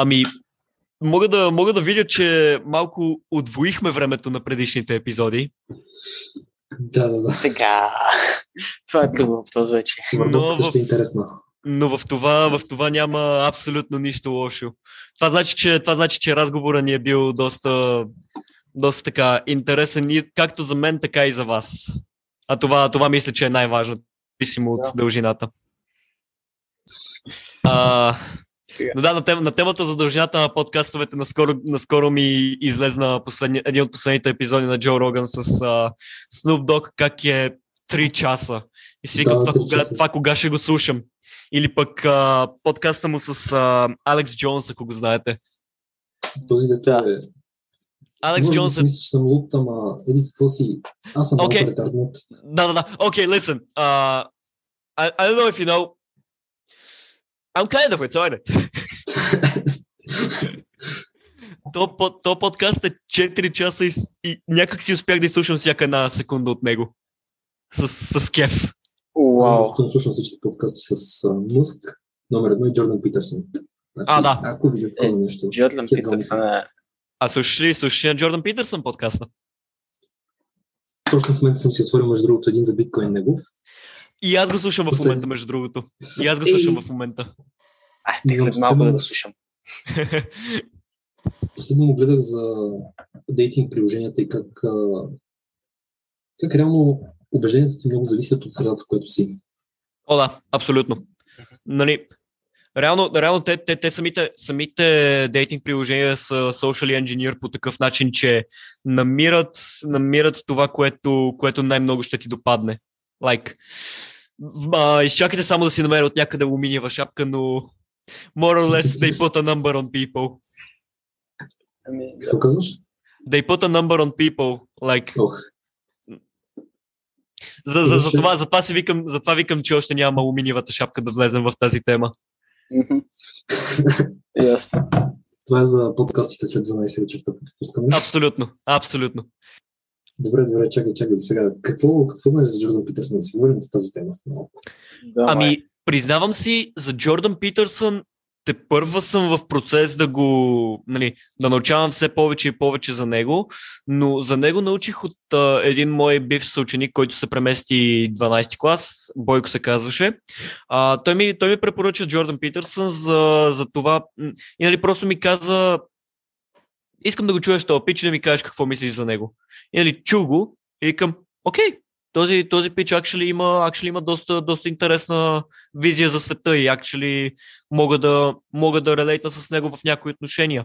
Ами, мога да, мога да видя, че малко отвоихме времето на предишните епизоди. Да, да, да. Сега. Това е друг въпрос вече. Мърдовката в- ще е интересна. Но в това, в това няма абсолютно нищо лошо. Това значи, че, това значи, че разговора ни е бил доста, доста така интересен, и както за мен, така и за вас. А това, това мисля, че е най-важно, зависимо от Да. дължината. А. но да, на, тем, на темата за дължината на подкастовете, наскоро, наскоро ми излезна последни, един от последните епизоди на Джо Роган с uh, Snoop Dogg, как е 3 часа. И си викам, Да, това, кога, това кога ще го слушам. Или пък а, подкаста му с а, Алекс Джонс, ако го знаете. Този дето Да. е... Алекс Може да Джонс си е... мислиш, че съм луд, ама еди какво си... Аз съм Окей. малко. Да, да, да. Окей, okay, listen. Uh, I, I don't know if you know. I'm kind of retarded. то, по- то подкаст е 4 часа и, и някак си успях да изслушам всяка една секунда от него. С, с кеф. Уау. слушам всички подкасти с Мъск, номер едно и Джордан Питърсън. Значи, А, да. Ако видя такова Е, нещо... Джордан двамата. е... А слушаш ли, слушаш ли на Джордан Питърсън подкаста? Точно в момента съм си отворил, между другото, един за биткоин негов. И аз го слушам в момента, между другото. И аз го слушам Ей. в момента. Аз те след малко да го слушам. Последно му гледах за дейтинг приложенията и как, как реално убежденията ти много зависят от средата, в която си. О, да, абсолютно. Нали, реално, реално те, те, те самите, самите дейтинг приложения са socially engineer по такъв начин, че намират, намират това, което, което най-много ще ти допадне. Like, а, изчакайте само да си намеря от някъде алуминиева шапка, но more or less they put a number on people. Ами, Какво казваш? They put a number on people. Like, за, за, за, това, за, това си викам, за това викам, че още нямам алуминиевата шапка да влезем в тази тема. Ясно. това е за подкастите след 12 вечерта. Абсолютно, абсолютно. Добре, добре, чакай, чакай сега. Какво, какво знаеш за Джордан Питърсън? Да си говорим за тази тема малко. Ами, признавам си, за Джордан Питърсън те първа съм в процес да го, нали, да научавам все повече и повече за него, но за него научих от а, един мой бивш съученик, който се премести 12 клас, Бойко се казваше. А, той, ми, той ми препоръча Джордан Питърсън за, за това и нали, просто ми каза искам да го чуеш този пич и да ми кажеш какво мислиш за него. И нали, чу го и викам, окей, този, този пич actually има, actually има доста, доста интересна визия за света и actually мога да, мога да релейта с него в някои отношения.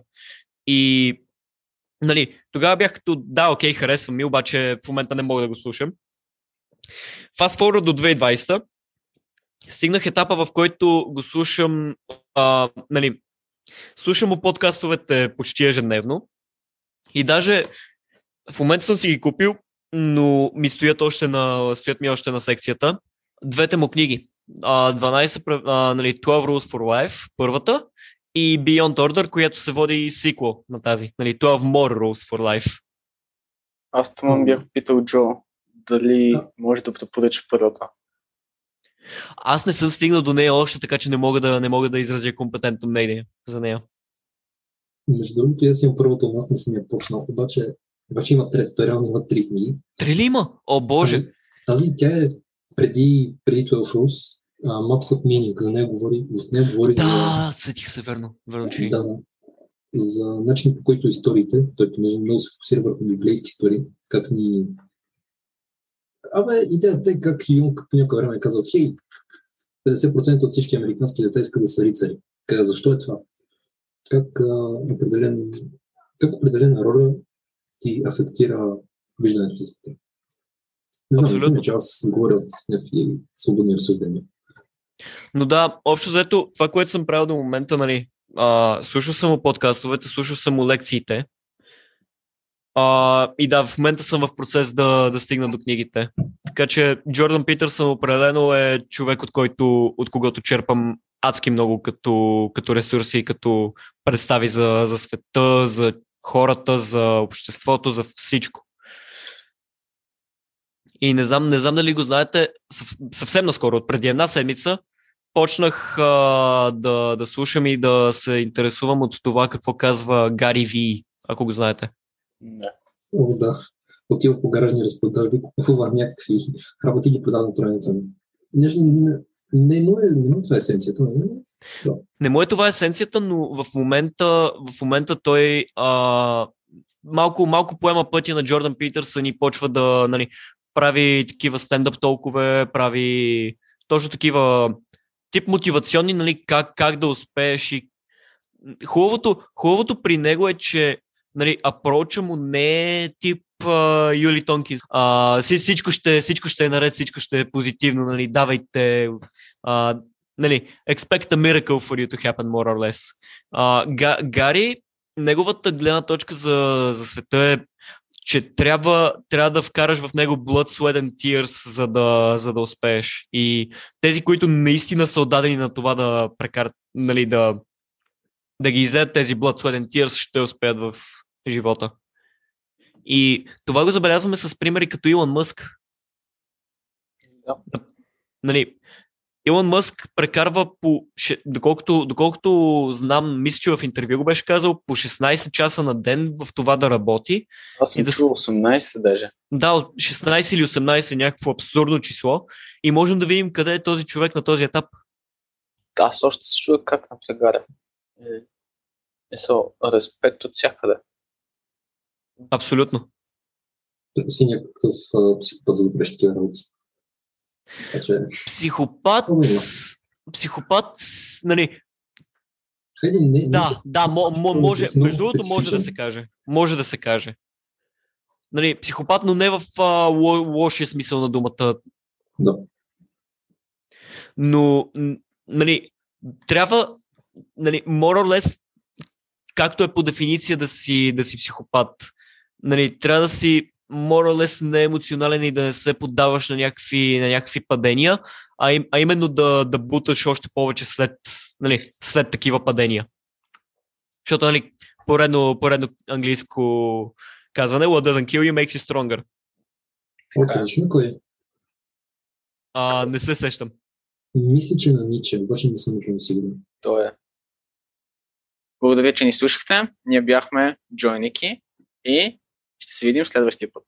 И нали, тогава бях като, да, окей, харесвам ми, обаче в момента не мога да го слушам. Fast forward до 2020 стигнах етапа, в който го слушам, а, нали, слушам му подкастовете почти ежедневно и даже в момента съм си ги купил, но ми стоят, още на, стоят ми още на секцията. Двете му книги. А, 12, пра- а, нали, 12 Rules for Life, първата, и Beyond Order, която се води сиквел на тази. Нали, 12 More Rules for Life. Аз тъмън бях питал Джо дали Да. може да препоръча първата. Аз не съм стигнал до нея още, така че не мога да, не мога да изразя компетентно мнение за нея. Между другото, аз имам първата у нас, не съм я почнал, обаче, обаче има третата, реално има три книги. Три ли има? О, боже! Ами, Тази, тя е преди, преди 12 Rules, uh, Maps of Meaning, за нея говори, в нея говори Да, сетих се, верно. Верно, че за, да, да, за начин по който историите, той понеже много се фокусира върху библейски истории, как ни... Абе, идеята е как Юнг по някое време е казал, хей, 50% от всички американски деца искат да са рицари. Каза, защо е това? Как, а, определен, как определена роля ти афектира виждането за света? Не знам, Абсолютно. че аз говоря от някакви свободни разсъждения. Но да, общо заето, това, което съм правил до момента, нали, а, слушал съм подкастовете, слушал съм лекциите. А, и да, в момента съм в процес да, да стигна до книгите. Така че Джордан Питърсън определено е човек, от, който, от когото черпам адски много като, като ресурси и като представи за, за света, за хората, за обществото, за всичко. И не знам, не знам дали го знаете, съв, съвсем наскоро, преди една седмица, почнах а, да, да слушам и да се интересувам от това какво казва Гари Ви, ако го знаете. Не. О, да. Отива по гаражни разпродажби, купува някакви работи ги продава на троен цена. Не, не, не, му е, не му е това есенцията, нали? Не му е това есенцията, но в момента, в момента той а, малко, малко поема пътя на Джордан Питърсън и почва да нали, прави такива стендъп толкове, прави точно такива тип мотивационни, нали, как, как да успееш и хубавото, хубавото при него е, че нали, апроча му не е тип uh, Юли Тонкинс. Uh, всичко, ще, всичко ще е наред, всичко ще е позитивно, нали, давайте uh, нали, expect a miracle for you to happen more or less. Uh, Га, Гари, неговата гледна точка за, за света е че трябва, трябва да вкараш в него blood, sweat and tears, за да, за да успееш. И тези, които наистина са отдадени на това да прекарат, нали, да, да ги излеят тези blood, sweat and tears, ще успеят в живота. И това го забелязваме с примери като Илон Мъск. Да. Нали, Илон Мъск прекарва по, доколкото, доколкото знам, мисля, че в интервю го беше казал, по 16 часа на ден в това да работи. Аз съм И да- чул 18 даже. Да, от 16 или 18 някакво абсурдно число и можем да видим къде е този човек на този етап. Да, аз още се чудя как на Е, е со, респект от всякъде. Абсолютно. Си някакъв а, психопат, за да правиш такива работи. Че, Психопат, Хубаво. психопат, нали, хайде, не, да, да, Много може, между другото може да се каже. Може да се каже. Нали, психопат, но не в а, ло, лошия смисъл на думата. Да. Но, нали, трябва, нали, more or less, както е по дефиниция да си, да си психопат, нали, трябва да си less неемоционален и да не се поддаваш на някакви, на някакви падения, а, им, а именно да, да буташ още повече след, нали, след такива падения. Защото, нали, поредно, поредно английско казване, what doesn't kill you makes you stronger. Кой? А, не се сещам. Мисля, че на Ниче, обаче не съм напълно сигурен. То е. Благодаря, че ни слушахте. Ние бяхме Джой Ники и ще се видим следващия път.